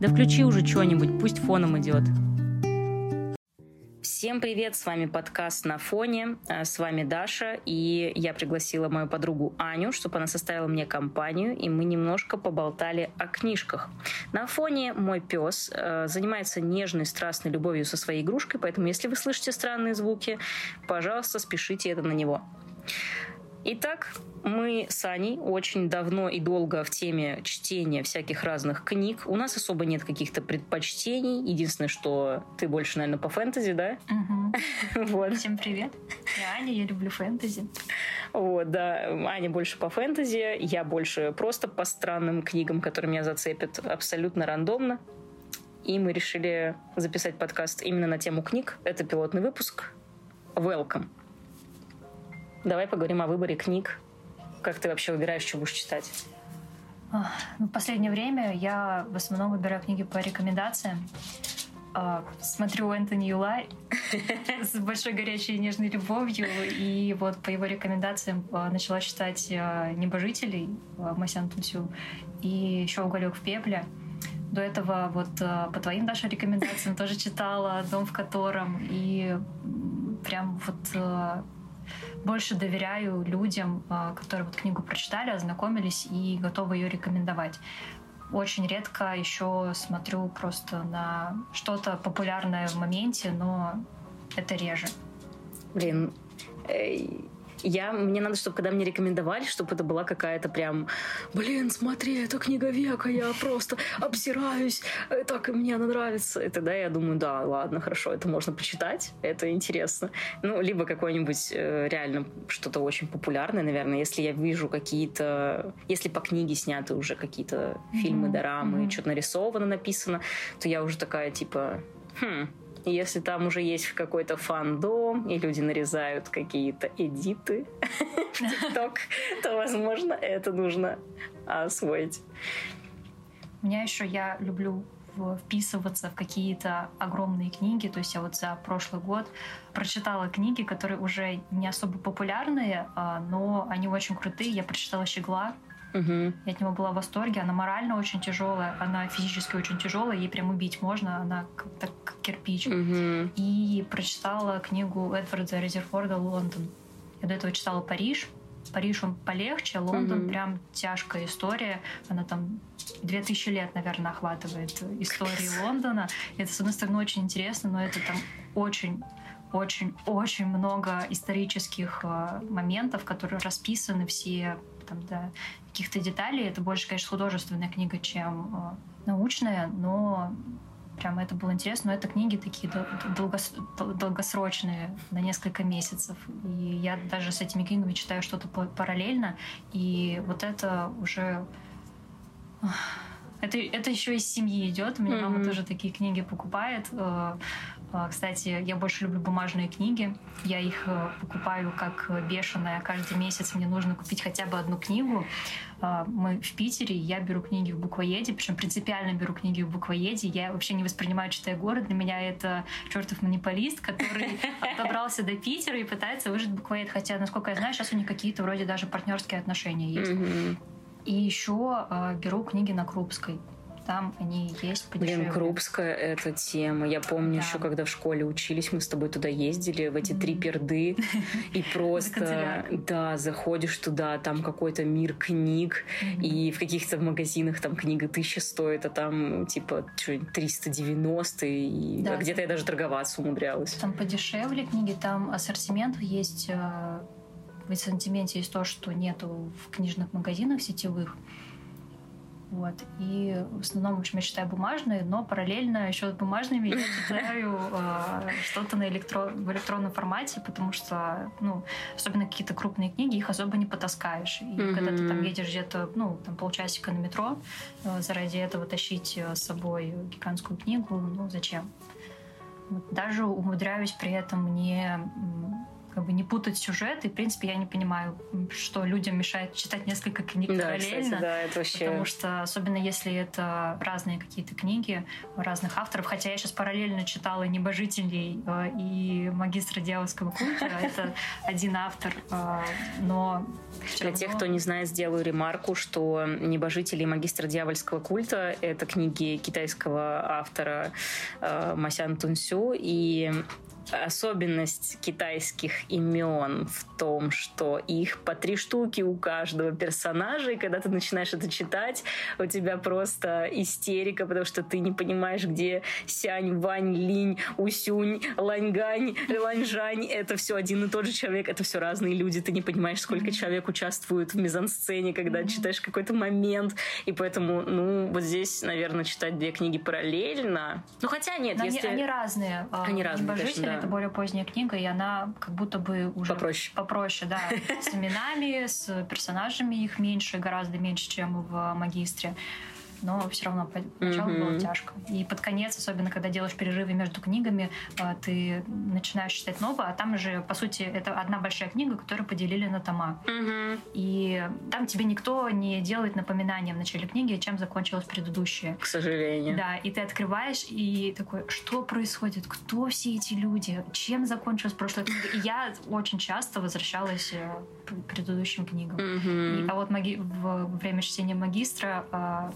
Да включи уже что-нибудь, пусть фоном идет. Всем привет, с вами подкаст «На фоне», а, с вами Даша, и я пригласила мою подругу Аню, чтобы она составила мне компанию, и мы немножко поболтали о книжках. На фоне мой пес э, занимается нежной, страстной любовью со своей игрушкой, поэтому если вы слышите странные звуки, пожалуйста, спешите это на него. Итак, мы с Аней очень давно и долго в теме чтения всяких разных книг. У нас особо нет каких-то предпочтений. Единственное, что ты больше, наверное, по фэнтези, да? Угу. вот. Всем привет. Я Аня, я люблю фэнтези. Вот, да. Аня больше по фэнтези, я больше просто по странным книгам, которые меня зацепят абсолютно рандомно. И мы решили записать подкаст именно на тему книг. Это пилотный выпуск. Welcome. Давай поговорим о выборе книг. Как ты вообще выбираешь, что будешь читать? Ну, в последнее время я в основном выбираю книги по рекомендациям. А, смотрю Энтони Юлай с большой горячей и нежной любовью. И вот по его рекомендациям а, начала читать а, «Небожителей» Масян Тунсю и еще «Уголек в пепле». До этого вот по твоим, Даша, рекомендациям тоже читала «Дом в котором». И прям вот больше доверяю людям, а, которые вот книгу прочитали, ознакомились и готовы ее рекомендовать. Очень редко еще смотрю просто на что-то популярное в моменте, но это реже. Блин, я, мне надо, чтобы когда мне рекомендовали, чтобы это была какая-то прям, блин, смотри, это книга века, я просто обсираюсь, э, так и мне она нравится. И тогда я думаю, да, ладно, хорошо, это можно почитать, это интересно. Ну, либо какой-нибудь э, реально что-то очень популярное, наверное, если я вижу какие-то, если по книге сняты уже какие-то фильмы, дорамы, mm-hmm. что-то нарисовано, написано, то я уже такая, типа, хм, если там уже есть какой-то фандом, и люди нарезают какие-то эдиты в ТикТок, то, возможно, это нужно освоить. У меня еще я люблю вписываться в какие-то огромные книги. То есть я вот за прошлый год прочитала книги, которые уже не особо популярные, а, но они очень крутые. Я прочитала «Щегла», Угу. Я от него была в восторге. Она морально очень тяжелая, она физически очень тяжелая, ей прям убить можно, она как, так, как кирпич. Угу. И прочитала книгу Эдварда Резерфорда «Лондон». Я до этого читала «Париж». Париж он полегче, Лондон угу. прям тяжкая история. Она там две тысячи лет, наверное, охватывает истории Лондона. И это, с одной стороны, очень интересно, но это там очень очень-очень много исторических э, моментов, которые расписаны все там, до каких-то деталей. Это больше, конечно, художественная книга, чем э, научная, но прям это было интересно. Но это книги такие долгос долгосрочные, на несколько месяцев. И я даже с этими книгами читаю что-то параллельно. И вот это уже... Это, это еще из семьи идет. У меня mm-hmm. мама тоже такие книги покупает. Э, а, кстати, я больше люблю бумажные книги. Я их э, покупаю как бешеная. Каждый месяц мне нужно купить хотя бы одну книгу. А, мы в Питере, я беру книги в буквоеде, причем принципиально беру книги в буквоеде. Я вообще не воспринимаю читая город. Для меня это чертов монополист, который добрался до Питера и пытается выжить буквоед. Хотя, насколько я знаю, сейчас у них какие-то вроде даже партнерские отношения есть. И еще э, беру книги на Крупской там они есть подешевле. Блин, Крупская — это тема. Я помню да. еще, когда в школе учились, мы с тобой туда ездили, в эти mm-hmm. три перды, и просто, да, заходишь туда, там какой-то мир книг, mm-hmm. и в каких-то магазинах там книга тысяча стоит, а там типа 390, и да, где-то я даже торговаться умудрялась. Там подешевле книги, там ассортимент есть э, в ассортименте есть то, что нету в книжных магазинах сетевых. Вот. И в основном, в общем, я читаю бумажные, но параллельно еще с бумажными я читаю э, что-то на электро... в электронном формате, потому что, ну, особенно какие-то крупные книги, их особо не потаскаешь. И mm-hmm. когда ты там едешь где-то, ну, там полчасика на метро, э, заради этого тащить э, с собой гигантскую книгу, ну, зачем? Вот. Даже умудряюсь при этом не как бы не путать сюжет. И, в принципе, я не понимаю, что людям мешает читать несколько книг Да, параллельно. кстати, да, это вообще... Потому что, особенно если это разные какие-то книги разных авторов, хотя я сейчас параллельно читала «Небожителей» э, и «Магистра дьявольского культа», это один автор, э, но Для тех, кто не знает, сделаю ремарку, что «Небожители» и «Магистр дьявольского культа» — это книги китайского автора э, Масян Тунсю, и особенность китайских имен в том, что их по три штуки у каждого персонажа, и когда ты начинаешь это читать, у тебя просто истерика, потому что ты не понимаешь, где Сянь, Вань, Линь, Усюнь, Ланьгань, Ланьжань. Это все один и тот же человек, это все разные люди. Ты не понимаешь, сколько человек участвует в мизансцене, когда читаешь какой-то момент. И поэтому, ну, вот здесь, наверное, читать две книги параллельно. Ну, хотя нет, Но они, если... они разные. А, Они разные, конечно, да. Это более поздняя книга, и она как будто бы уже Попроще. попроще, да, с именами, с персонажами их меньше, гораздо меньше, чем в «Магистре». Но все равно по- поначалу Мгм. было тяжко. И под конец, особенно когда делаешь перерывы между книгами, а, ты начинаешь читать новое, а там же, по сути, это одна большая книга, которую поделили на тома. Мгм. И там тебе никто не делает напоминания в начале книги, чем закончилась предыдущая. К сожалению. Да, и ты открываешь и такой, что происходит, кто все эти люди, чем закончилась прошлая книга. И я очень часто возвращалась э, к предыдущим книгам. Мгм. И- а вот маги- в время чтения магистра а,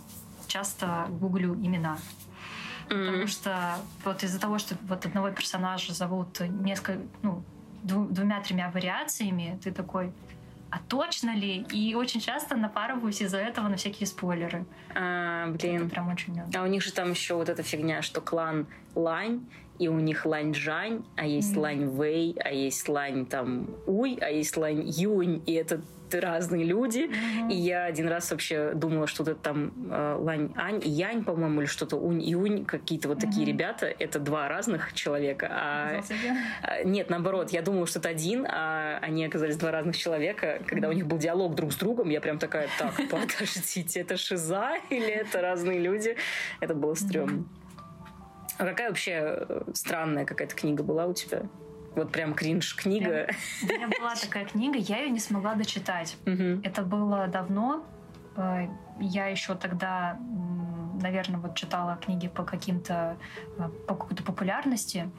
часто гуглю имена. Потому Мгм. что вот из-за того, что вот одного персонажа зовут несколько, ну, дву- двумя-тремя вариациями, ты такой, а точно ли? И очень часто напарываюсь из-за этого на всякие спойлеры. А, Это блин. прям очень... А у них же там еще вот эта фигня, что клан Лань, и у них Лань Жань, а есть Мгм. Лань Вэй, а есть Лань там Уй, а есть Лань Юнь, и это разные люди. И я один раз вообще думала, что это там э, Лань Ань и Янь, по-моему, или что-то Унь и Юнь, какие-то вот такие ребята. Это два разных человека. А, а, нет, наоборот, я думала, что это один, а они оказались два разных человека. Когда у них был диалог друг с другом, я прям такая, так, подождите, это шиза или это разные люди? Это было стрёмно. А какая вообще э, странная какая-то книга была у тебя? Вот прям кринж-книга. У меня была такая книга, я ее не смогла дочитать. Мгм. Это было давно. Э, Я еще тогда, наверное, вот читала книги по каким-то, э, по какой-то популярности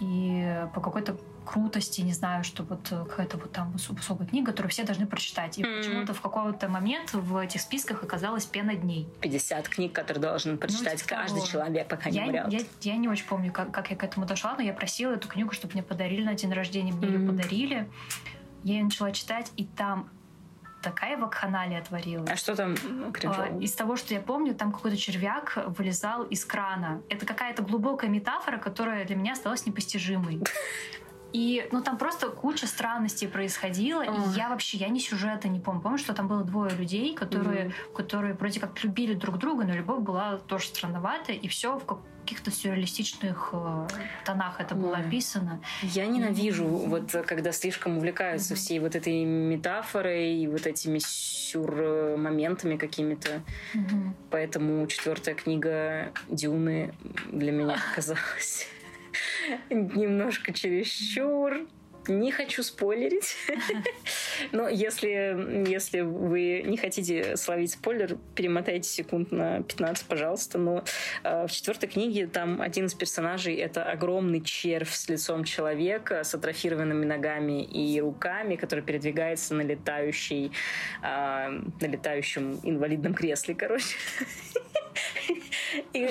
и по какой-то крутости, не знаю, что вот э, какая-то вот там высокая книга, которую все должны прочитать. И Мгм. почему-то в какой-то момент в этих списках оказалась «Пена дней». 50 книг, которые должен прочитать типа каждый того. человек, пока не Я, умрет. я, я не очень помню, как, как я к этому дошла, но я просила эту книгу, чтобы мне подарили на день рождения. Мне ее Мгм. подарили. Я ее начала читать, и там такая вакханалия творилась. А что там А, кринжово? Из того, что я помню, там какой-то червяк вылезал из крана. Это какая-то глубокая метафора, которая для меня осталась непостижимой. И, ну, там просто куча странностей происходило, Ой. и я вообще, я ни сюжета не помню. Помню, что там было двое людей, которые, Мгм. которые вроде как любили друг друга, но любовь была тоже странноватая, и все в каких-то сюрреалистичных э, тонах это было описано. Я ненавижу, вот когда слишком увлекаются Мгм. всей вот этой метафорой и вот этими сюр-моментами какими-то. Поэтому четвертая книга Дюны для меня оказалась немножко чересчур. Не хочу спойлерить. Но если, если вы не хотите словить спойлер, перемотайте секунд на 15, пожалуйста. Но э, в четвертой книге там один из персонажей — это огромный червь с лицом человека, с атрофированными ногами и руками, который передвигается на летающей, э, на летающем инвалидном кресле, короче. И,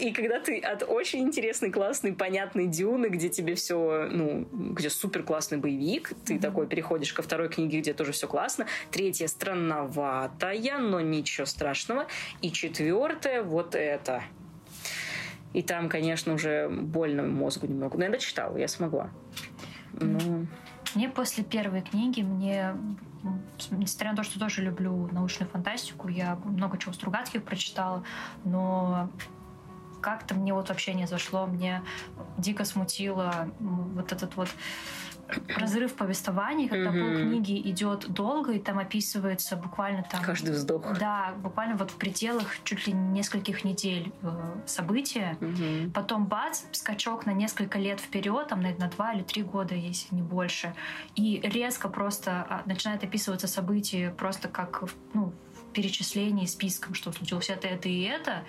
и когда ты от очень интересной, классной, понятной дюны, где тебе все, ну, где супер классный боевик, ты Мгм. такой переходишь ко второй книге, где тоже все классно, третья странноватая, но ничего страшного, и четвертая вот это. И там, конечно, уже больно мозгу немного. Но я дочитала, я смогла. Ну, Мне после первой книги, мне, несмотря на то, что тоже люблю научную фантастику, я много чего Стругацких прочитала, но как-то мне вот вообще не зашло, мне дико смутило вот этот вот разрыв повествований, когда угу. полкниги идет долго, и там описывается буквально там... Каждый вздох. Да, буквально вот в пределах чуть ли нескольких недель э, события. Угу. Потом бац, скачок на несколько лет вперед, там на, на два или три года, если не больше. И резко просто а, начинает описываться события просто как ну, перечислении списком, что случилось это, это и это,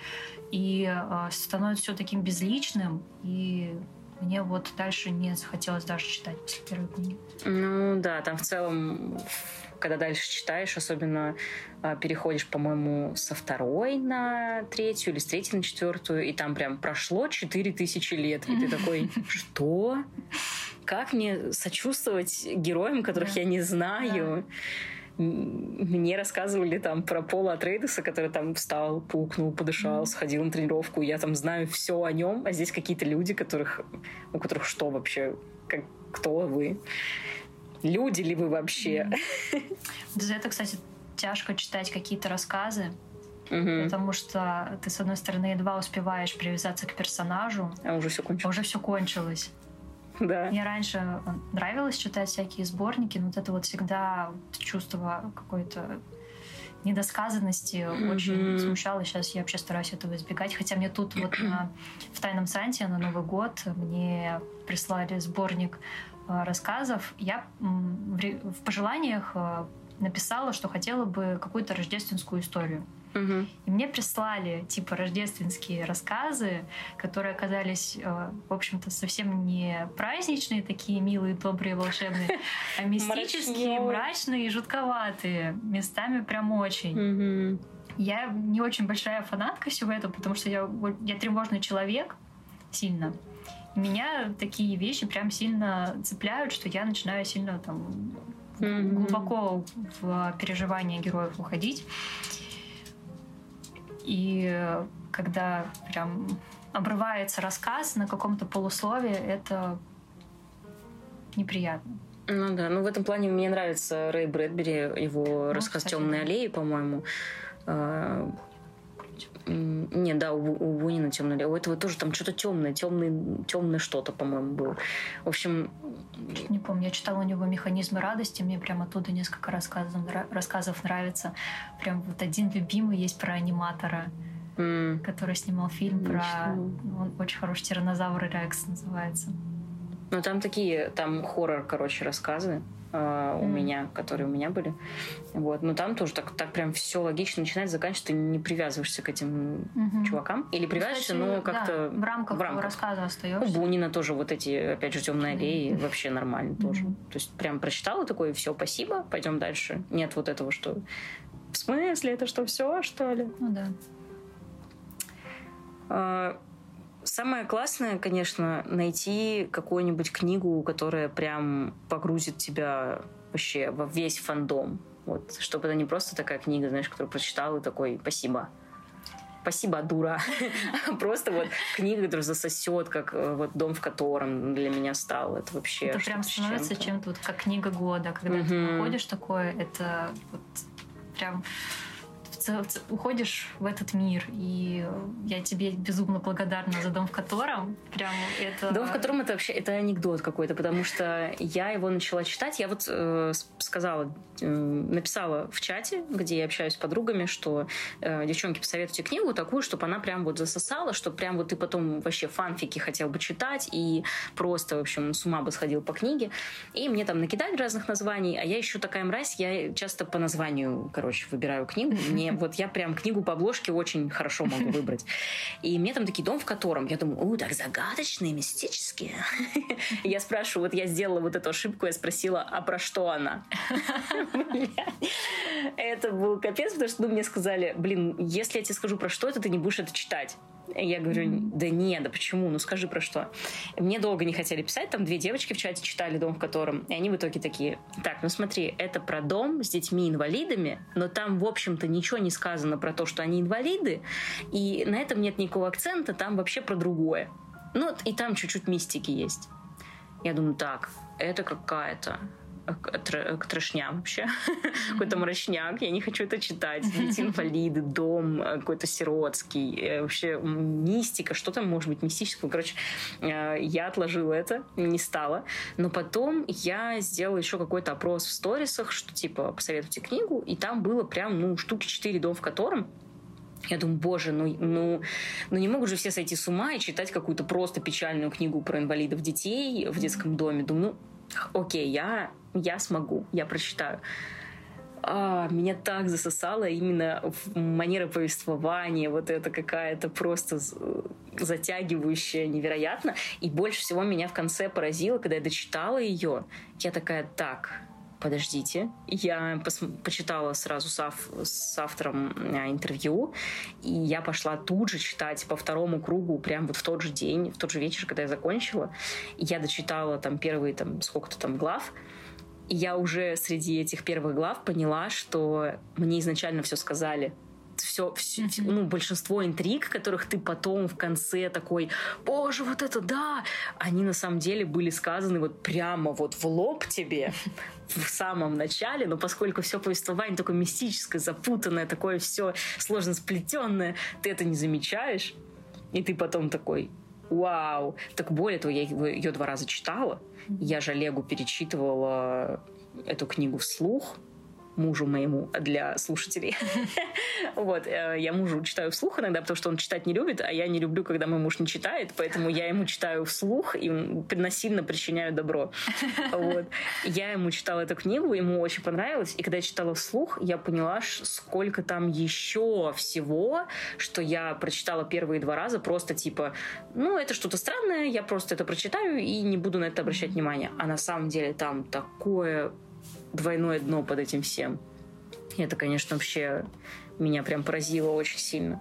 и э, становится все таким безличным, и мне вот дальше не захотелось даже читать после первой книги. Ну да, там в целом когда дальше читаешь, особенно э, переходишь, по-моему, со второй на третью или с третьей на четвертую, и там прям прошло четыре тысячи лет, и ты такой, что? Как мне сочувствовать героям, которых я не знаю? Мне рассказывали там про Пола Атрейдеса, который там встал, пукнул, подышал, сходил на тренировку. Я там знаю все о нем, а здесь какие-то люди, которых, у которых что вообще? Как, кто вы? Люди ли вы вообще? За это, кстати, тяжко читать какие-то рассказы, Угу. Потому что ты, с одной стороны, едва успеваешь привязаться к персонажу. А уже все кончилось. А уже все кончилось. Да. Мне раньше э, нравилось читать всякие сборники, но вот это вот всегда чувство какой-то недосказанности mm-hmm. очень смущало. Сейчас я вообще стараюсь этого избегать. Хотя мне тут вот на, в «Тайном Санте» на Новый год мне прислали сборник э, рассказов. Я в, в пожеланиях э, написала, что хотела бы какую-то рождественскую историю. Угу. И мне прислали типа рождественские рассказы, которые оказались, э, в общем-то, совсем не праздничные, такие милые, добрые, волшебные, а мистические, мрачные и жутковатые. Местами прям очень. Я не очень большая фанатка всего этого, потому что я, я тревожный человек сильно. Меня такие вещи прям сильно цепляют, что я начинаю сильно там mm-hmm. глубоко в переживания героев уходить. И когда прям обрывается рассказ на каком-то полусловии, это неприятно. Ну да, ну в этом плане мне нравится Рэй Брэдбери, его ну, рассказ «Темные аллеи», по-моему. Не, да, у, у Бунина темная У этого тоже там что-то темное, темный, темное что-то, по-моему, было. В общем... Не помню, я читала у него «Механизмы радости», мне прям оттуда несколько рассказов, рассказов нравится. Прям вот один любимый есть про аниматора, mm. который снимал фильм про... Он очень хороший «Тиранозавр Рекс» называется. Ну, там такие, там хоррор, короче, рассказы у mm. меня, которые у меня были. Вот. Но там тоже так, так прям все логично начинать, заканчивать, ты не привязываешься к этим mm-hmm. чувакам. Или привязываешься, Кстати, но как-то... Да, в рамках, в рамках. рассказа остаешься. У Бунина тоже вот эти, опять же, темные аллеи mm-hmm. вообще нормально mm-hmm. тоже. То есть прям прочитала такое, все, спасибо, пойдем дальше. Нет вот этого, что... В смысле, это что, все, что ли? Ну да. А, Самое классное, конечно, найти какую-нибудь книгу, которая прям погрузит тебя вообще во весь фандом. Вот, чтобы это не просто такая книга, знаешь, которую прочитал и такой «спасибо». Спасибо, дура. Просто вот книга, которая засосет, как э, вот дом, в котором для меня стал. Это вообще Это прям становится чем-то вот как книга года. Когда ты находишь такое, это вот прям уходишь в этот мир, и я тебе безумно благодарна за дом, в котором прям это... Дом, в котором это вообще это анекдот какой-то, потому что я его начала читать. Я вот э, сказала, э, написала в чате, где я общаюсь с подругами, что э, девчонки, посоветуйте книгу такую, чтобы она прям вот засосала, чтобы прям вот ты потом вообще фанфики хотел бы читать и просто, в общем, с ума бы сходил по книге. И мне там накидали разных названий, а я еще такая мразь, я часто по названию, короче, выбираю книгу. Мне вот я прям книгу по обложке очень хорошо могу выбрать. И мне там такие дом, в котором я думаю, о, так загадочные, мистические. Я спрашиваю, вот я сделала вот эту ошибку, я спросила, а про что она? Это был капец, потому что ну, мне сказали, блин, если я тебе скажу про что это, ты не будешь это читать. Я говорю, да нет, да почему? Ну скажи про что. Мне долго не хотели писать, там две девочки в чате читали дом, в котором, и они в итоге такие, так, ну смотри, это про дом с детьми-инвалидами, но там, в общем-то, ничего не сказано про то, что они инвалиды, и на этом нет никакого акцента, там вообще про другое. Ну, и там чуть-чуть мистики есть. Я думаю, так, это какая-то к трешням вообще. Mm-hmm. Какой-то мрачняк. Я не хочу это читать. Дети инвалиды, дом какой-то сиротский. Вообще мистика. Что там может быть мистического? Короче, я отложила это, не стала. Но потом я сделала еще какой-то опрос в сторисах, что типа посоветуйте книгу. И там было прям, ну, штуки четыре дом в котором я думаю, боже, ну, ну, ну не могут же все сойти с ума и читать какую-то просто печальную книгу про инвалидов детей в детском доме. Думаю, ну, окей, я, я смогу, я прочитаю. А, меня так засосало именно манера повествования, вот это какая-то просто затягивающая невероятно. И больше всего меня в конце поразило, когда я дочитала ее, я такая, так, подождите. Я почитала сразу с, ав с автором э, интервью, и я пошла тут же читать по второму кругу, прям вот в тот же день, в тот же вечер, когда я закончила. И я дочитала там первые там сколько-то там глав, я уже среди этих первых глав поняла, что мне изначально все сказали. Все, все mm-hmm. ну, большинство интриг, которых ты потом в конце такой, боже, вот это да, они на самом деле были сказаны вот прямо вот в лоб тебе в самом начале, но поскольку все повествование такое мистическое, запутанное, такое все сложно сплетенное, ты это не замечаешь, и ты потом такой, вау. Так более того, я ее два раза читала. Я же Олегу перечитывала эту книгу вслух мужу моему для слушателей. Вот, э, я мужу читаю вслух иногда, потому что он читать не любит, а я не люблю, когда мой муж не читает, поэтому я ему читаю вслух и насильно причиняю добро. Вот. Я ему читала эту книгу, ему очень понравилось, и когда я читала вслух, я поняла, сколько там еще всего, что я прочитала первые два раза, просто типа, ну, это что-то странное, я просто это прочитаю и не буду на это обращать внимание. А на самом деле там такое двойное дно под этим всем. И это, конечно, вообще меня прям поразило очень сильно.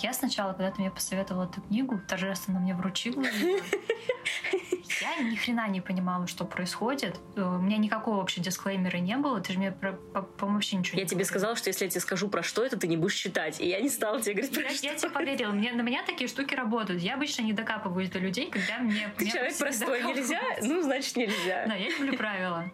Я сначала, когда ты мне посоветовала эту книгу, торжественно мне вручила ее. Я ни хрена не понимала, что происходит. Э, у меня никакого вообще дисклеймера не было. Ты же мне, по-моему, вообще ничего я не Я тебе сказала, что если я тебе скажу про что это, ты не будешь читать. И я не стала тебе говорить про я, что. Я тебе поверила. Мне, на меня такие штуки работают. Я обычно не докапываюсь до людей, когда мне... Ты человек простой. Нельзя? Ну, значит, нельзя. Да, я люблю правила.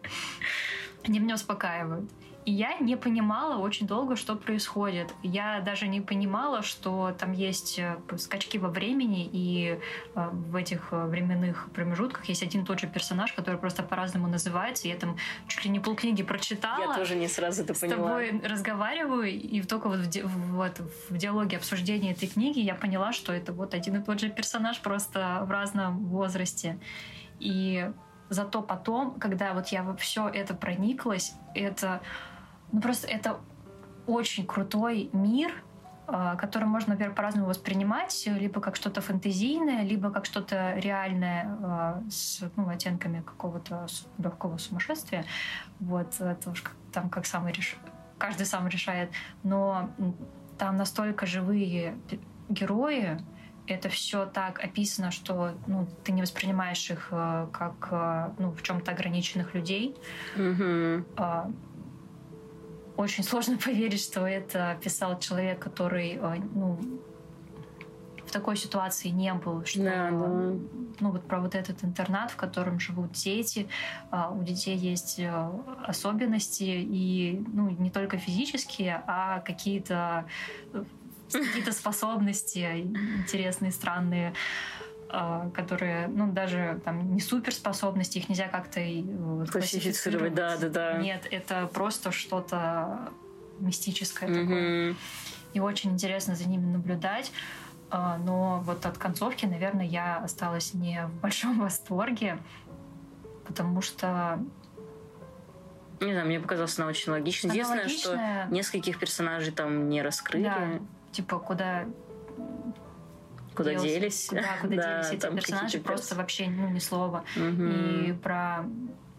Они меня успокаивают. И я не понимала очень долго, что происходит. Я даже не понимала, что там есть э, скачки во времени, и э, в этих э, временных промежутках есть один и тот же персонаж, который просто по-разному называется. Я там чуть ли не полкниги прочитала. Я тоже не сразу это поняла. С тобой разговариваю, и только вот в, ди- вот в диалоге обсуждения этой книги я поняла, что это вот один и тот же персонаж, просто в разном возрасте. И зато потом, когда вот я во все это прониклась, это ну просто это очень крутой мир, а, который можно, например, по-разному воспринимать, либо как что-то фэнтезийное, либо как что-то реальное а, с ну, оттенками какого-то легкого сумасшествия. Вот это уж там как сам реш... каждый сам решает. Но там настолько живые герои, это все так описано, что ну, ты не воспринимаешь их э, как ну, в чем-то ограниченных людей. Mm-hmm очень сложно поверить, что это писал человек, который э, ну, в такой ситуации не был, что да, да. ну вот про вот этот интернат, в котором живут дети, а, у детей есть э, особенности и ну не только физические, а какие-то э, какие-то способности интересные, странные. А, которые, ну, даже там не суперспособности, их нельзя как-то э, классифицировать. Да, да, да. Нет, это просто что-то мистическое mm-hmm. такое. И очень интересно за ними наблюдать. А, но вот от концовки, наверное, я осталась не в большом восторге, потому что не знаю, мне показалось, она очень логичная. Единственное, что нескольких персонажей там не раскрыли. Да, типа, куда Куда делся, делись. Куда, куда да, делись эти персонажи, просто вообще ну, ни слова. Угу. И про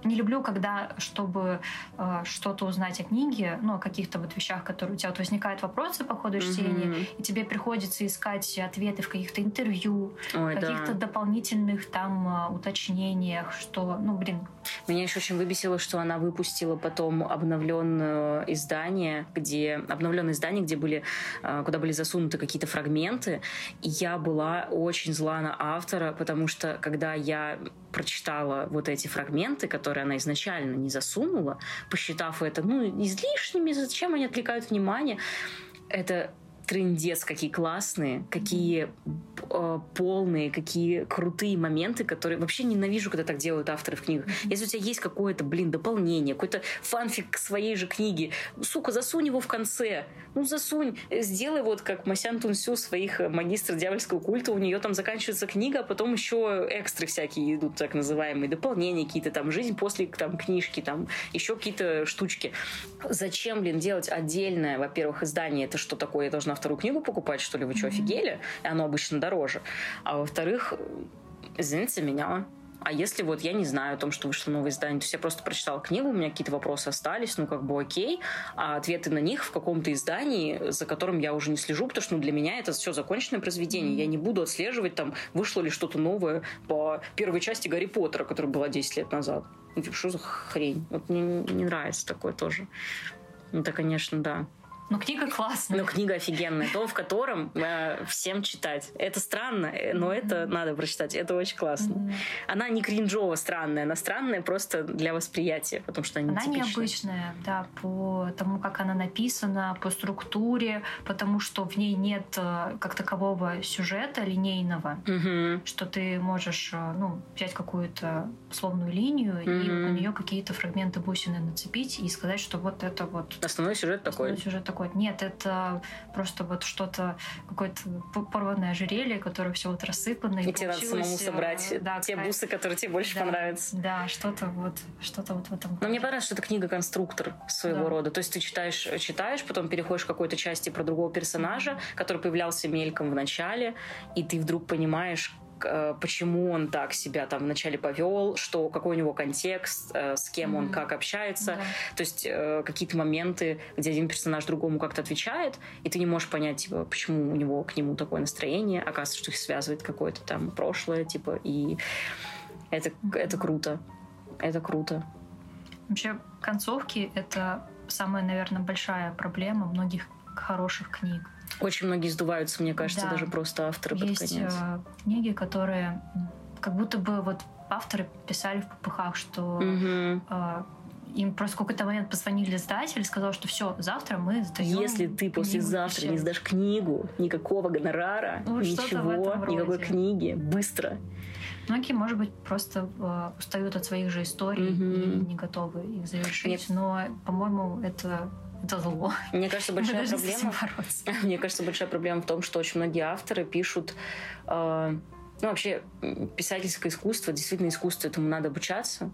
не люблю, когда, чтобы э, что-то узнать о книге, ну, о каких-то вот вещах, которые у тебя вот возникают вопросы по ходу чтения, mm-hmm. и тебе приходится искать ответы в каких-то интервью, Ой, каких-то да. дополнительных там э, уточнениях, что, ну, блин, Меня еще очень выбесило, что она выпустила потом обновленное издание, где обновленное издание, где были, э, куда были засунуты какие-то фрагменты. И я была очень зла на автора, потому что когда я прочитала вот эти фрагменты, которые она изначально не засунула, посчитав это ну, излишними, зачем они отвлекают внимание, это трендец, какие классные, какие э, полные, какие крутые моменты, которые вообще ненавижу, когда так делают авторы в книгах. Если у тебя есть какое-то, блин, дополнение, какой-то фанфик к своей же книге, сука, засунь его в конце. Ну, засунь, сделай вот как Масян Тунсю своих э, магистров дьявольского культа, у нее там заканчивается книга, а потом еще экстры всякие идут, так называемые, дополнения какие-то, там, жизнь после там книжки, там, еще какие-то штучки. Зачем, блин, делать отдельное, во-первых, издание? Это что такое? Я должна вторую книгу покупать, что ли? Вы что, офигели? И оно обычно дороже. А во-вторых, извините меня, а если вот я не знаю о том, что вышло новое издание, то есть я просто прочитала книгу, у меня какие-то вопросы остались, ну как бы окей, а ответы на них в каком-то издании, за которым я уже не слежу, потому что ну, для меня это все законченное произведение. Я не буду отслеживать, там, вышло ли что-то новое по первой части Гарри Поттера, которая была 10 лет назад. Ну, типа, что за хрень? Вот мне не нравится такое тоже. Это, конечно, да. Но книга классная. Но книга офигенная. Том, в котором э, всем читать. Это странно, э, но mm-hmm. это надо прочитать. Это очень классно. Mm-hmm. Она не кринжово странная, она странная просто для восприятия, потому что она, она необычная, да, по тому, как она написана, по структуре, потому что в ней нет э, как такового сюжета линейного, mm-hmm. что ты можешь э, ну, взять какую-то условную линию mm-hmm. и у нее какие-то фрагменты бусины нацепить и сказать, что вот это вот... Основной сюжет основной такой. сюжет такой такой. Нет, это просто вот что-то, какое-то порванное ожерелье, которое все вот рассыпано. И, и тебе надо самому собрать э, да, те бусы, которые тебе больше да, понравятся. Да, что-то вот, что-то вот в этом. Но мне понравилось, что это книга-конструктор своего да. рода. То есть ты читаешь, читаешь, потом переходишь к какой-то части про другого персонажа, который появлялся мельком в начале, и ты вдруг понимаешь, Э, почему он так себя там вначале повел, что какой у него контекст, э, с кем mm-hmm. он как общается. Да. То есть э, какие-то моменты, где один персонаж другому как-то отвечает, и ты не можешь понять, типа, почему у него к нему такое настроение. Оказывается, что их связывает какое-то там прошлое, типа, и это, mm-hmm. это круто. Это круто. Вообще, концовки — это самая, наверное, большая проблема многих хороших книг. Очень многие сдуваются, мне кажется, да. даже просто авторы Есть под конец. Э, книги, которые как будто бы вот авторы писали в попыхах, что угу. э, им просто в какой-то момент позвонили издатель и сказал, что все, завтра мы сдаем. Если ты послезавтра не сдашь книгу, никакого гонорара, ну, ничего, никакой книги, быстро. Многие, может быть, просто э, устают от своих же историй mm и не готовы их завершить. Нет. Но, по-моему, это это зло. Мне кажется, большая проблема. Мне кажется, большая проблема в том, что очень многие авторы пишут. Э, ну, вообще, писательское искусство, действительно искусство, этому надо обучаться.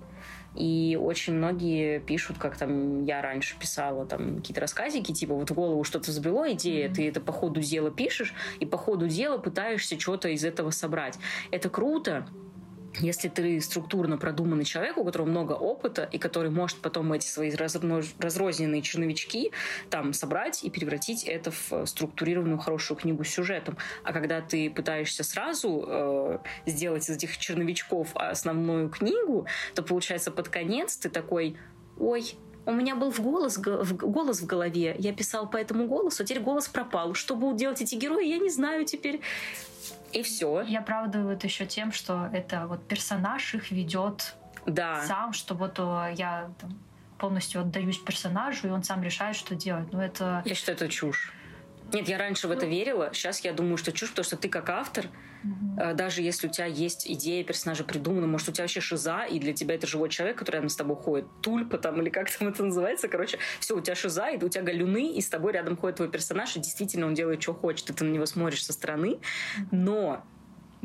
И очень многие пишут, как там я раньше писала, там какие-то рассказики, типа вот в голову что-то взбрело, идея, mm-hmm. ты это по ходу дела пишешь, и по ходу дела пытаешься что-то из этого собрать. Это круто, если ты структурно продуманный человек, у которого много опыта, и который может потом эти свои разрозненные черновички там собрать и превратить это в структурированную хорошую книгу с сюжетом. А когда ты пытаешься сразу э, сделать из этих черновичков основную книгу, то получается под конец ты такой, ой, у меня был в голос, в голос в голове, я писал по этому голосу, а теперь голос пропал. Что будут делать эти герои, я не знаю теперь. И все. Я оправдываю это еще тем, что это вот персонаж их ведет да. сам, что вот я там, полностью отдаюсь персонажу, и он сам решает, что делать. Ну, это... Я считаю, это чушь. Нет, я раньше в это ну. верила. Сейчас я думаю, что чушь, потому что ты как автор, угу. даже если у тебя есть идея персонажа придумана, может, у тебя вообще шиза, и для тебя это живой человек, который рядом с тобой ходит, тульпа там, или как там это называется, короче, все, у тебя шиза, и у тебя галюны, и с тобой рядом ходит твой персонаж, и действительно он делает, что хочет, и ты на него смотришь со стороны, но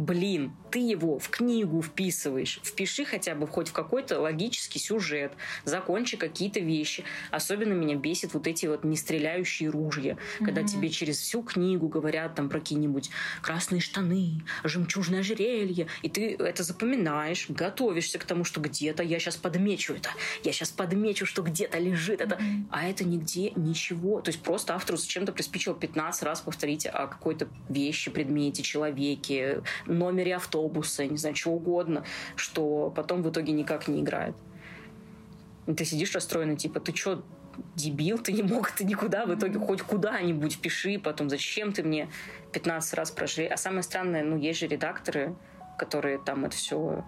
блин, ты его в книгу вписываешь, впиши хотя бы хоть в какой-то логический сюжет, закончи какие-то вещи. Особенно меня бесит вот эти вот не стреляющие ружья, mm-hmm. когда тебе через всю книгу говорят там про какие-нибудь красные штаны, жемчужное ожерелье, и ты это запоминаешь, готовишься к тому, что где-то я сейчас подмечу это, я сейчас подмечу, что где-то лежит это, mm-hmm. а это нигде ничего. То есть просто автору зачем-то приспичило 15 раз повторить о какой-то вещи, предмете, человеке, номере автобуса, не знаю, чего угодно, что потом в итоге никак не играет. И ты сидишь расстроенный, типа, ты чё, дебил, ты не мог, ты никуда, в итоге хоть куда-нибудь пиши, потом зачем ты мне 15 раз прожили. А самое странное, ну, есть же редакторы, которые там это все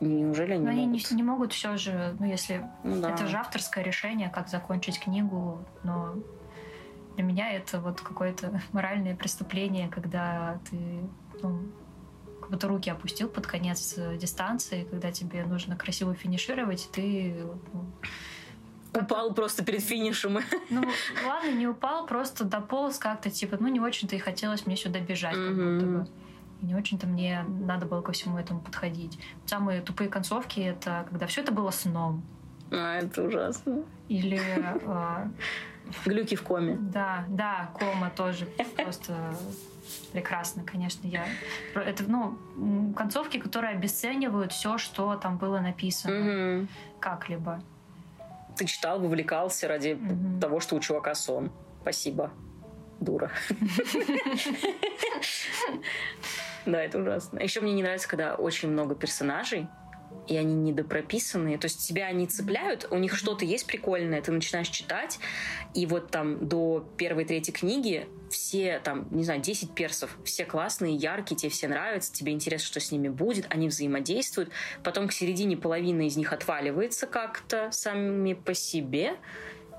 Неужели они Но могут? они не, не могут все же, ну если Ну да. это же авторское решение, как закончить книгу, но для меня это вот какое-то моральное преступление, когда ты ну, как будто руки опустил под конец дистанции, когда тебе нужно красиво финишировать, ты ну, Упал просто перед финишем. ну, ладно, не упал, просто дополз как-то, типа, ну, не очень-то и хотелось мне сюда бежать, как будто бы. И не очень-то мне надо было ко всему этому подходить. Самые тупые концовки — это когда все это было сном. А, это ужасно. Или, э, Глюки в коме. да, да, кома тоже просто прекрасно, конечно. Я... Это, ну, концовки, которые обесценивают все, что там было написано Мгм. как-либо. Ты читал, вовлекался ради Мгм. того, что у чувака сон. Спасибо. Дура. Да, это ужасно. Еще мне не нравится, когда очень много персонажей, и они недопрописанные. То есть тебя они цепляют, у них что-то есть прикольное, ты начинаешь читать, и вот там до первой, третьей книги все там, не знаю, 10 персов, все классные, яркие, тебе все нравятся, тебе интересно, что с ними будет, они взаимодействуют. Потом к середине половина из них отваливается как-то сами по себе,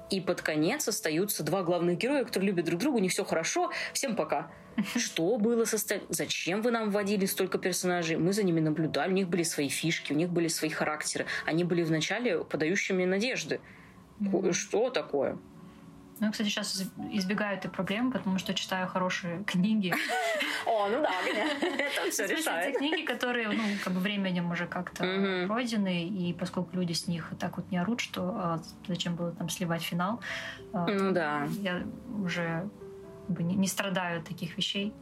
и под конец остаются два главных героя, которые любят друг друга, у них все хорошо, всем пока. Что было со ста- Зачем вы нам вводили столько персонажей? Мы за ними наблюдали, у них были свои фишки, у них были свои характеры. Они были вначале подающими надежды. Что такое? Ну, я, кстати, сейчас избегаю этой проблемы, потому что читаю хорошие книги. О, ну да, это все решает. те книги, которые, ну, как бы временем уже как-то пройдены, и поскольку люди с них так вот не орут, что а, зачем было там сливать финал, а, Ну да. я уже не, страдаю от таких вещей.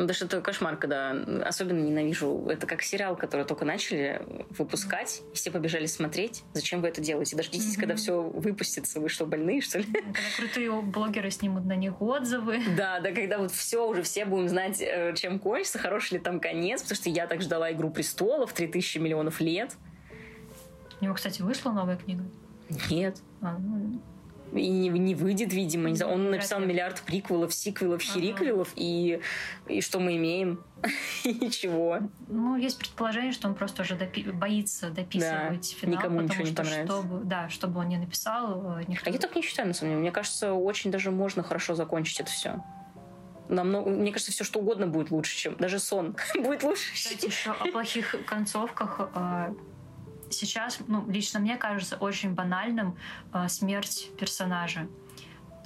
Ну, Даже это кошмар, когда особенно ненавижу. Это как сериал, который только начали выпускать, и все побежали смотреть. Зачем вы это делаете? Дождитесь, Мгм. когда все выпустится. Вы что, больные, что ли? Когда крутые блогеры снимут на них отзывы. Да, да, когда вот все, уже все будем знать, э, чем кончится, хороший ли там конец, потому что я так ждала «Игру престолов» 3000 миллионов лет. У него, кстати, вышла новая книга. Нет. А, ну, И не, не выйдет, видимо. Не знаю. Он написал ли. миллиард приквелов, сиквелов, Ага. хериквелов, и, и что мы имеем? Ничего. ну, есть предположение, что он просто уже допи- боится дописывать финал, никому ничего не что понравится. чтобы, да, чтобы он не написал, э, никто А я так не считаю, на самом деле. Мне кажется, очень даже можно хорошо закончить это все. Намного, мне кажется, все что угодно будет лучше, чем даже сон будет лучше. Кстати, еще о плохих концовках. э, Сейчас, ну, лично мне кажется очень банальным э, смерть персонажа.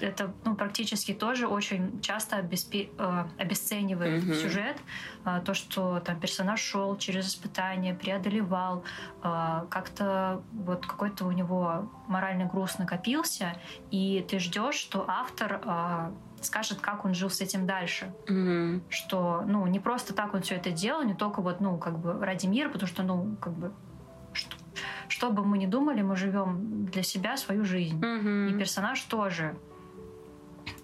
Это ну, практически тоже очень часто обеспе- э, обесценивает Мгм. сюжет. Э, То, что там персонаж шел через испытания, преодолевал, э, как-то вот какой-то у него моральный груз накопился, и ты ждешь, что автор э, скажет, как он жил с этим дальше Мгм. что, ну, не просто так он все это делал, не только вот, ну, как бы ради мира, потому что, ну, как бы, что, бы мы ни думали, мы живем для себя свою жизнь. Мгм. И персонаж тоже.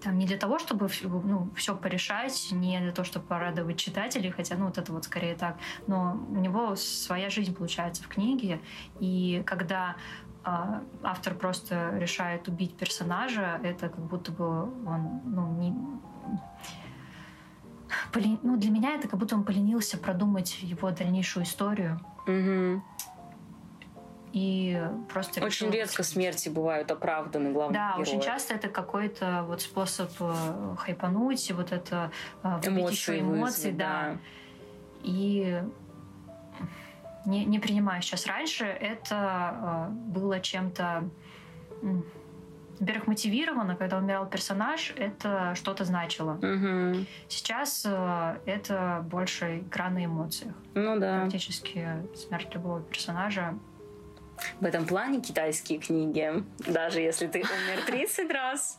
Там не для того, чтобы ну, все порешать, не для того, чтобы порадовать читателей, хотя, ну, вот это вот скорее так. Но у него своя жизнь получается в книге, и когда а, автор просто решает убить персонажа, это как будто бы он, ну, не... Поле- Ну, для меня это как будто он поленился продумать его дальнейшую историю Мгм. И просто Очень решил- редко смерти бывают оправданы главных Да, героев. очень часто это какой-то вот способ э, хайпануть, и вот это э, выбить еще Эмоции эмоции, вызвать, да. И не, не принимаю сейчас. Раньше это э, было чем-то, во-первых, мотивировано, когда умирал персонаж, это что-то значило. Мгм. Сейчас э, это больше игра на эмоциях. Ну да. Практически смерть любого персонажа. В этом плане китайские книги, даже если ты умер 30 раз,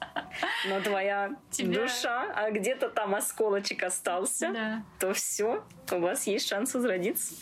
но твоя Тебя- душа, а где-то там осколочек остался, Да. то все, у вас есть шанс возродиться.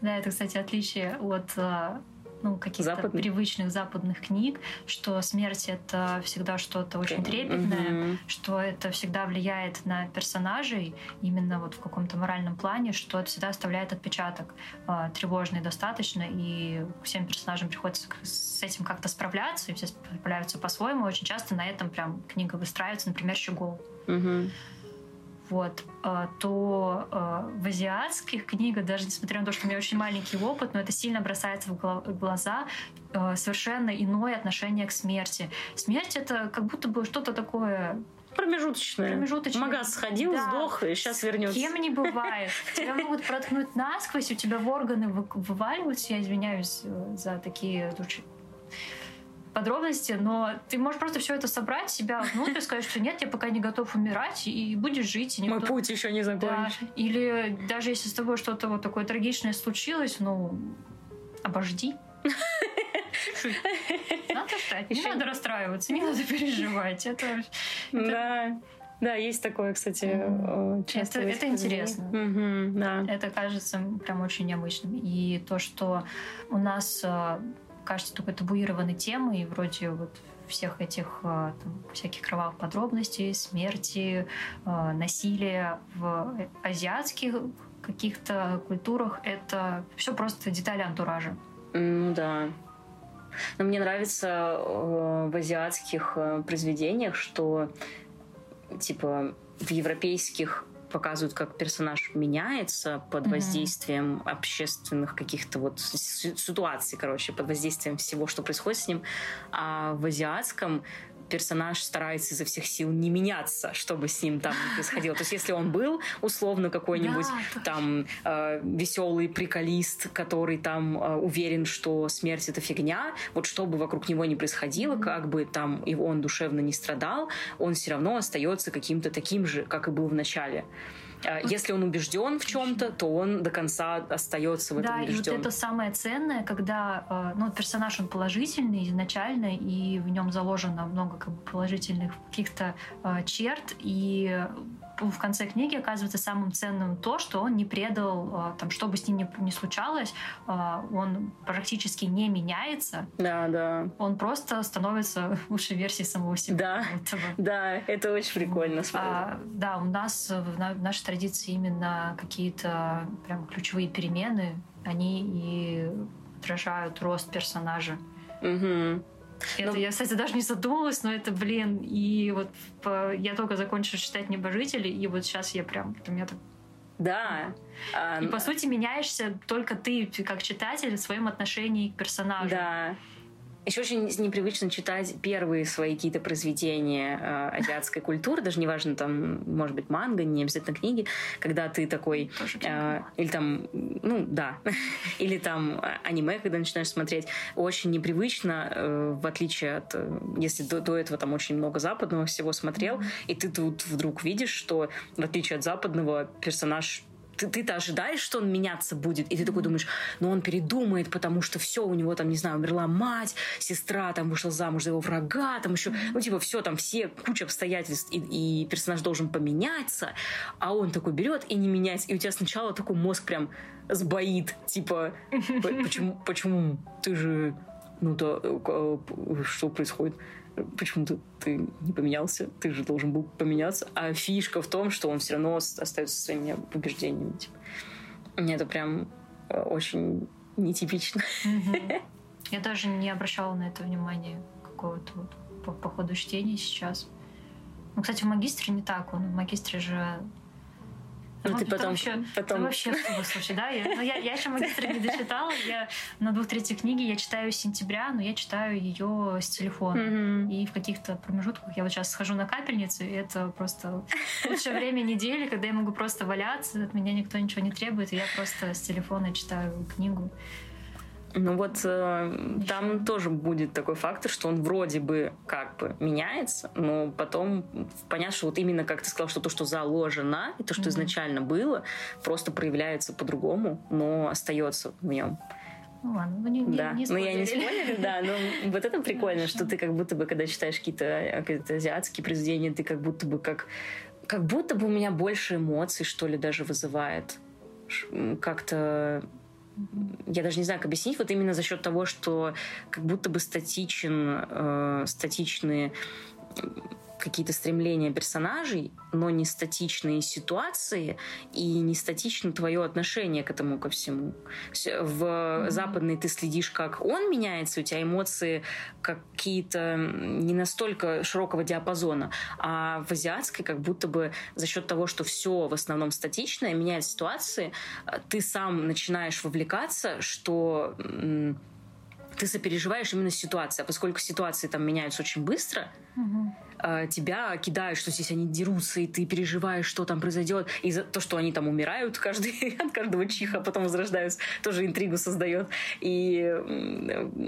Да, это, кстати, отличие от э, ну, каких-то привычных западных книг, что смерть это всегда что-то очень трепетное, mm-hmm. что это всегда влияет на персонажей именно вот в каком-то моральном плане, что это всегда оставляет отпечаток э, тревожный достаточно, и всем персонажам приходится с этим как-то справляться, и все справляются по-своему. Очень часто на этом прям книга выстраивается, например, «Щегол». Mm-hmm вот, а, то а, в азиатских книгах, даже несмотря на то, что у меня очень маленький опыт, но это сильно бросается в глаза, а, совершенно иное отношение к смерти. Смерть — это как будто бы что-то такое промежуточное. Промежуточное. Магаз сходил, да. сдох, и сейчас вернется. Кем не бывает. Тебя могут проткнуть насквозь, у тебя в органы вываливаются. Я извиняюсь э, за такие подробности, но ты можешь просто все это собрать себя внутрь, сказать, что нет, я пока не готов умирать, и будешь жить. И никто... Мой путь еще не закончен. Да. Или даже если с тобой что-то вот такое трагичное случилось, ну, обожди. Надо ждать, не надо расстраиваться, не надо переживать. Это, Да. Да, есть такое, кстати, Это, это интересно. Угу, да. Это кажется прям очень необычным. И то, что у нас э, кажется такой табуированной темой, вроде вот всех этих а, там, всяких кровавых подробностей, смерти, а, насилия в азиатских каких-то культурах это все просто детали антуража. Ну да. Но мне нравится в азиатских э, произведениях, что типа в европейских показывают, как персонаж меняется под mm-hmm. воздействием общественных каких-то вот ситуаций, короче, под воздействием всего, что происходит с ним. А в азиатском персонаж старается изо всех сил не меняться, чтобы с ним там не происходило. То есть, если он был условно какой-нибудь да, там э, веселый приколист, который там э, уверен, что смерть это фигня, вот что бы вокруг него не происходило, mm-hmm. как бы там и он душевно не страдал, он все равно остается каким-то таким же, как и был в начале. А, если он убежден в чем-то, то он до конца остается в этом да, убежден. Да, и вот это самое ценное, когда а, ну, персонаж он положительный изначально, и в нем заложено много как бы, положительных каких-то э, черт, и в конце книги оказывается самым ценным то, что он не предал, а, там, что бы с ним ни, случалось, а, он практически не меняется. Да, да. Он просто становится лучшей версией самого себя. Да, да, это очень прикольно. А, да, у нас в нашей традиции именно какие-то прям ключевые перемены, они и отражают рост персонажа. Угу. Это ну, я, кстати, даже не задумывалась, но это, блин, и вот по, я только закончила читать «Небожители», и вот сейчас я прям, у меня так да. И, по сути, меняешься только ты, как читатель, в своем отношении к персонажу. Да. Еще очень непривычно читать первые свои какие-то произведения э, азиатской культуры, даже неважно, там, может быть, манга, не обязательно книги, когда ты такой... Э, или там, ну, да, или там аниме, когда начинаешь смотреть, очень непривычно, э, в отличие от... Э, если до, до этого там очень много западного всего смотрел, mm-hmm. и ты тут вдруг видишь, что в отличие от западного персонаж ты, ты-то ожидаешь, что он меняться будет, и ты такой думаешь, ну он передумает, потому что все, у него там, не знаю, умерла мать, сестра там вышла замуж за его врага, там еще, ну типа все, там все, куча обстоятельств, и, и персонаж должен поменяться, а он такой берет и не меняется, и у тебя сначала такой мозг прям сбоит, типа, почему, почему ты же, ну то, э, э, что происходит? Почему ты, не поменялся, ты же должен был поменяться. А фишка в том, что он все равно остается своими убеждениями. Типа. Это прям э, очень нетипично. Я даже не обращала на это внимания какого-то вот по, по ходу чтения сейчас. Ну, кстати, в магистре не так. Он в магистре же ну, ты потом... Вообще, потом... вообще слушай, да? Я, ну, я, я еще магистр не дочитала. Я на двух третьих книги я читаю с сентября, но я читаю ее с телефона. Mm-hmm. И в каких-то промежутках я вот сейчас схожу на капельницу, и это просто лучшее время недели, когда я могу просто валяться, от меня никто ничего не требует, и я просто с телефона читаю книгу. Ну вот э, там тоже будет такой фактор, что он вроде бы как бы меняется, но потом понятно, что вот именно как ты сказал, что то, что заложено, и то, что mm-hmm. изначально было, просто проявляется по-другому, но остается в нем. Ну ладно, ну не, не, да. не Ну я не спойлерю, да, но вот это прикольно, что ты как будто бы, когда читаешь какие-то какие азиатские произведения, ты как будто бы как как будто бы у меня больше эмоций, что ли, даже вызывает. Как-то я даже не знаю, как объяснить, вот именно за счет того, что как будто бы статичен, э, статичные какие-то стремления персонажей, но не статичные ситуации и не статично твое отношение к этому ко всему. В mm-hmm. западной ты следишь, как он меняется, у тебя эмоции какие-то не настолько широкого диапазона, а в азиатской как будто бы за счет того, что все в основном статичное, меняет ситуации, ты сам начинаешь вовлекаться, что ты сопереживаешь именно ситуацию. А поскольку ситуации там меняются очень быстро, угу. тебя кидают, что здесь они дерутся, и ты переживаешь, что там произойдет. И за то, что они там умирают каждый, от каждого чиха, а потом возрождаются, тоже интригу создает. И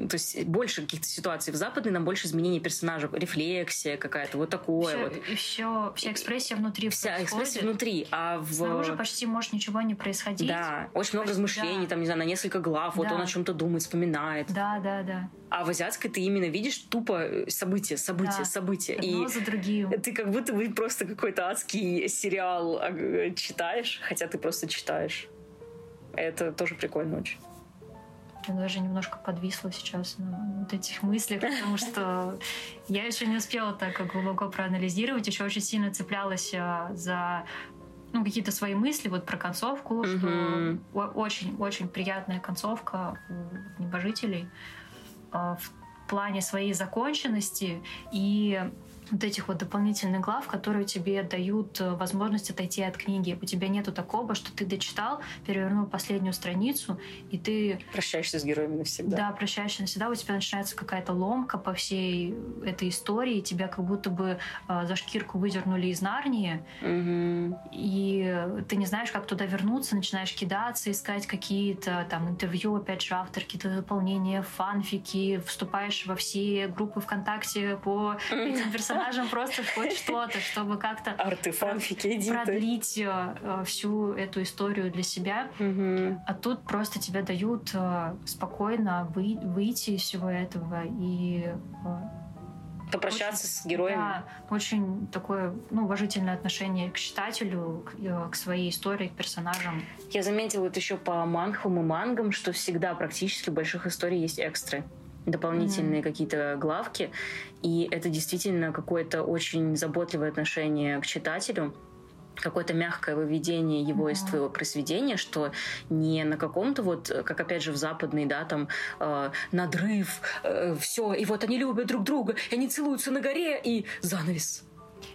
то есть больше каких-то ситуаций. В западной нам больше изменений персонажа, рефлексия какая-то, вот такое все, вот. И все, вся экспрессия внутри Вся происходит. экспрессия внутри, а в... Снаружи почти может ничего не происходить. Да, очень много размышлений, да. там, не знаю, на несколько глав, да. вот он о чем-то думает, вспоминает. Да, да, да. А в азиатской ты именно видишь тупо события, события, да. события. Одно и за другим. Ты как будто бы просто какой-то адский сериал а, читаешь, хотя ты просто читаешь. Это тоже прикольно очень. Я даже немножко подвисла сейчас на вот этих мыслях, потому что я еще не успела так глубоко проанализировать, еще очень сильно цеплялась а, за ну, какие-то свои мысли вот про концовку, mm-hmm. что очень-очень приятная концовка у небожителей э, в плане своей законченности и вот этих вот дополнительных глав, которые тебе дают э, возможность отойти от книги. У тебя нету такого, что ты дочитал, перевернул последнюю страницу, и ты... Прощаешься с героями навсегда. Да, прощаешься навсегда. У тебя начинается какая-то ломка по всей этой истории, и тебя как будто бы э, за шкирку выдернули из Нарнии, угу. и ты не знаешь, как туда вернуться, начинаешь кидаться, искать какие-то там интервью, опять же, автор, какие-то дополнения, фанфики, вступаешь во все группы ВКонтакте по этим персонажам, персонажам просто хоть что-то, чтобы как-то продлить э, всю эту историю для себя. А тут просто тебе дают э, спокойно выйти из всего этого и э, попрощаться очень, с героем. Да, очень такое ну, уважительное отношение к читателю, к, к своей истории, к персонажам. Я заметила это еще по мангхам и мангам, что всегда практически в больших историях есть экстры дополнительные mm-hmm. какие-то главки. И это действительно какое-то очень заботливое отношение к читателю какое-то мягкое выведение его mm-hmm. из твоего произведения, что не на каком-то вот, как опять же в западной, да, там э, надрыв, э, все, и вот они любят друг друга, и они целуются на горе, и занавес.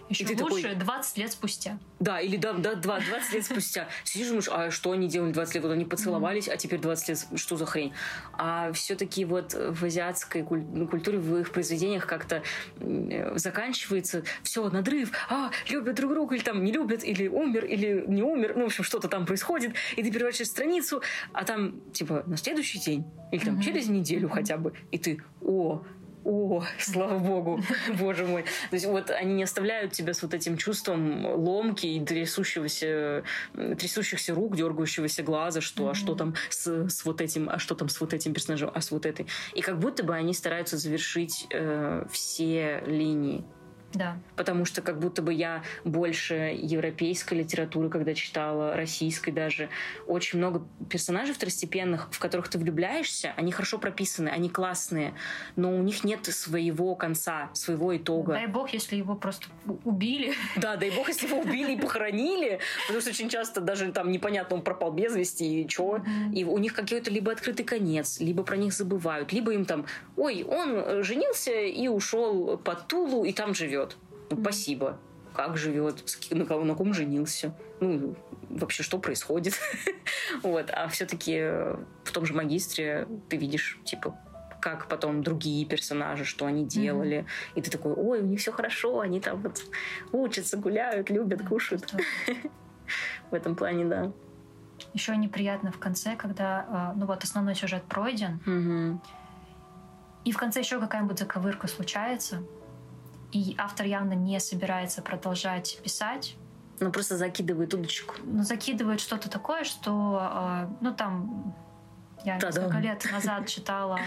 Еще и лучше такой... 20 лет спустя. Да, или да, да, 20 лет спустя. Сидишь, думаешь, а что они делали 20 лет? Вот они поцеловались, а теперь 20 лет, что за хрень? А все-таки вот в азиатской ну, культуре, в их произведениях как-то заканчивается все, надрыв, а, любят друг друга, или там не любят, или умер, или не умер, ну, в общем, что-то там происходит, и ты переворачиваешь страницу, а там, типа, на следующий день, или там через неделю хотя бы, и ты, о, о, слава богу, боже мой. То есть вот они не оставляют тебя с вот этим чувством ломки и трясущегося, трясущихся рук, дергающегося глаза, что, mm-hmm. а что там с, с вот этим, а что там с вот этим персонажем, а с вот этой. И как будто бы они стараются завершить э, все линии да. Потому что как будто бы я больше европейской литературы, когда читала, российской даже, очень много персонажей второстепенных, в которых ты влюбляешься, они хорошо прописаны, они классные, но у них нет своего конца, своего итога. Дай бог, если его просто убили. Да, дай бог, если его убили и похоронили, потому что очень часто даже там непонятно, он пропал без вести, и. Mm-hmm. И у них какой-то либо открытый конец, либо про них забывают, либо им там, ой, он женился и ушел под Тулу, и там живет ну, спасибо. Как живет, на, кого, на ком женился. Ну, вообще, что происходит. вот. А все-таки в том же магистре ты видишь, типа, как потом другие персонажи, что они делали. Mm-hmm. И ты такой, ой, у них все хорошо, они там вот учатся, гуляют, любят, кушают. в этом плане, да. Еще неприятно в конце, когда, э, ну вот, основной сюжет пройден, mm-hmm. и в конце еще какая-нибудь заковырка случается, и автор явно не собирается продолжать писать. Ну, просто закидывает удочку. Ну, закидывает что-то такое, что, э, ну, там, я Та-дам. несколько лет назад читала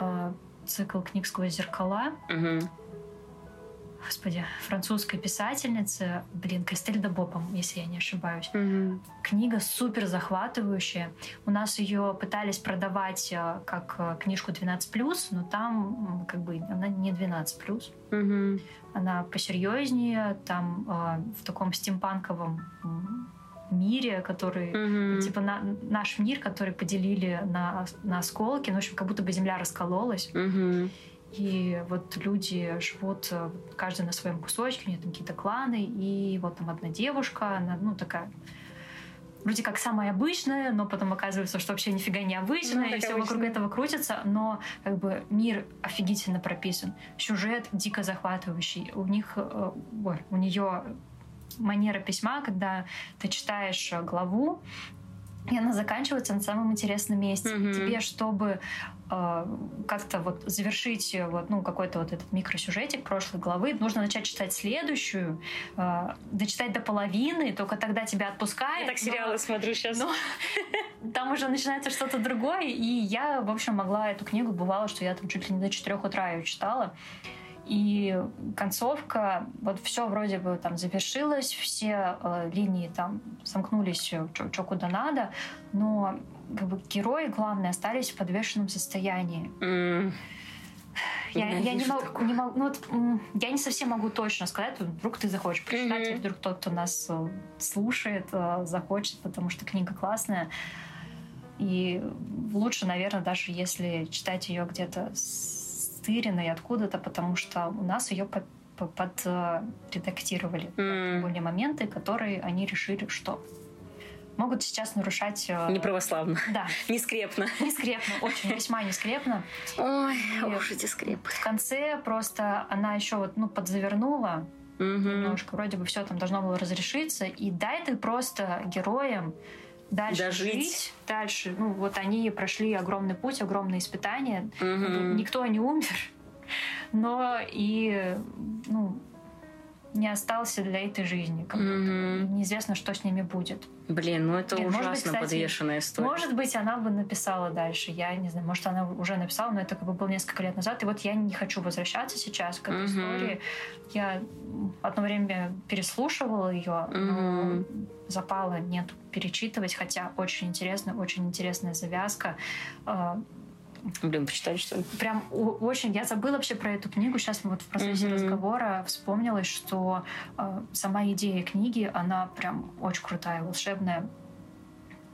э, цикл книг «Сквозь зеркала». Угу. Господи, французской писательницы, блин, Кристельда Бопом, если я не ошибаюсь. Мгм. Книга супер захватывающая. У нас ее пытались продавать э, как э, книжку 12+, но там как бы она не 12+. Мгм. Она посерьезнее, там э, в таком стимпанковом мире, который Мгм. типа на- наш мир, который поделили на, на осколки, ну, в общем, как будто бы земля раскололась, Мгм. И вот люди живут э, каждый на своем кусочке, у них там какие-то кланы, и вот там одна девушка, она, ну, такая вроде как самая обычная, но потом оказывается, что вообще нифига не обычная, Ну, и все вокруг обычно. этого крутится, но как бы мир офигительно прописан, сюжет дико захватывающий, у них, э, ой, у нее манера письма, когда ты читаешь э, главу, и она заканчивается на самом интересном месте. Мгм. Тебе, чтобы э, как-то вот завершить э, вот, ну, какой-то вот этот микросюжетик прошлой главы, нужно начать читать следующую, э, дочитать до половины, только тогда тебя отпускает. Я так но- сериалы смотрю сейчас. но там уже начинается что-то другое, и я, в общем, могла эту книгу, бывало, что я там чуть ли не до 4 утра ее читала, и концовка, вот все вроде бы там завершилось, все э, линии там сомкнулись, что куда надо, но как бы герои, главные, остались в подвешенном состоянии. М. Я, я не могу, такое. не могу- ну вот, я не совсем могу точно сказать, вдруг ты захочешь прочитать, или вдруг тот, кто нас э, слушает, э, захочет, потому что книга классная. И лучше, наверное, даже если читать ее где-то с тыренной откуда-то, потому что у нас ее под, редактировали М. были моменты, которые они решили, что могут сейчас нарушать... э, Неправославно. Да, Не скрепно. нескрепно, очень весьма нескрепно. Ой, И уж эти скрепы. В конце просто она еще вот, ну, подзавернула немножко, вроде бы все там должно было разрешиться, и дай ты просто героям дальше Дожить. жить, дальше, ну, вот они прошли огромный путь, огромные испытания, Мгм. никто не умер, но и, ну, не остался для этой жизни. как. Мгм. Неизвестно, что с ними будет. Блин, ну это Блин, может быть, ужасно кстати, подвешенная история. Может быть, она бы написала дальше. Я не знаю, может, она уже написала, но это как бы было несколько лет назад. И вот я не хочу возвращаться сейчас к этой Мгм. истории. Я одно время переслушивала ее, но Мгм. запала нет перечитывать, хотя очень интересно, очень интересная завязка. Блин, почитать что ли? Прям очень... Я забыла вообще про эту книгу. Сейчас вот в процессе Мгм. разговора вспомнилось, что э, сама идея книги, она прям очень крутая, волшебная.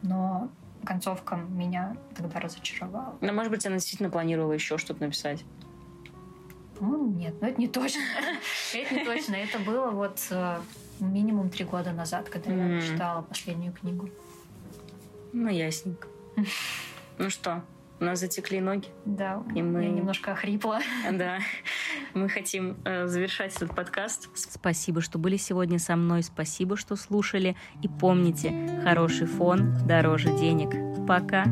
Но концовка меня тогда разочаровала. Ну, может быть, она действительно планировала еще что-то написать. Ну, нет, ну это не точно. Это не точно. Это было вот э, минимум три года назад, когда я читала последнюю книгу. Ну, ясненько. Ну что, у нас затекли ноги. Да, И мы- я немножко охрипла. Да, мы хотим э, завершать этот подкаст. Спасибо, что были сегодня со мной. Спасибо, что слушали. И помните, хороший фон дороже денег. Пока.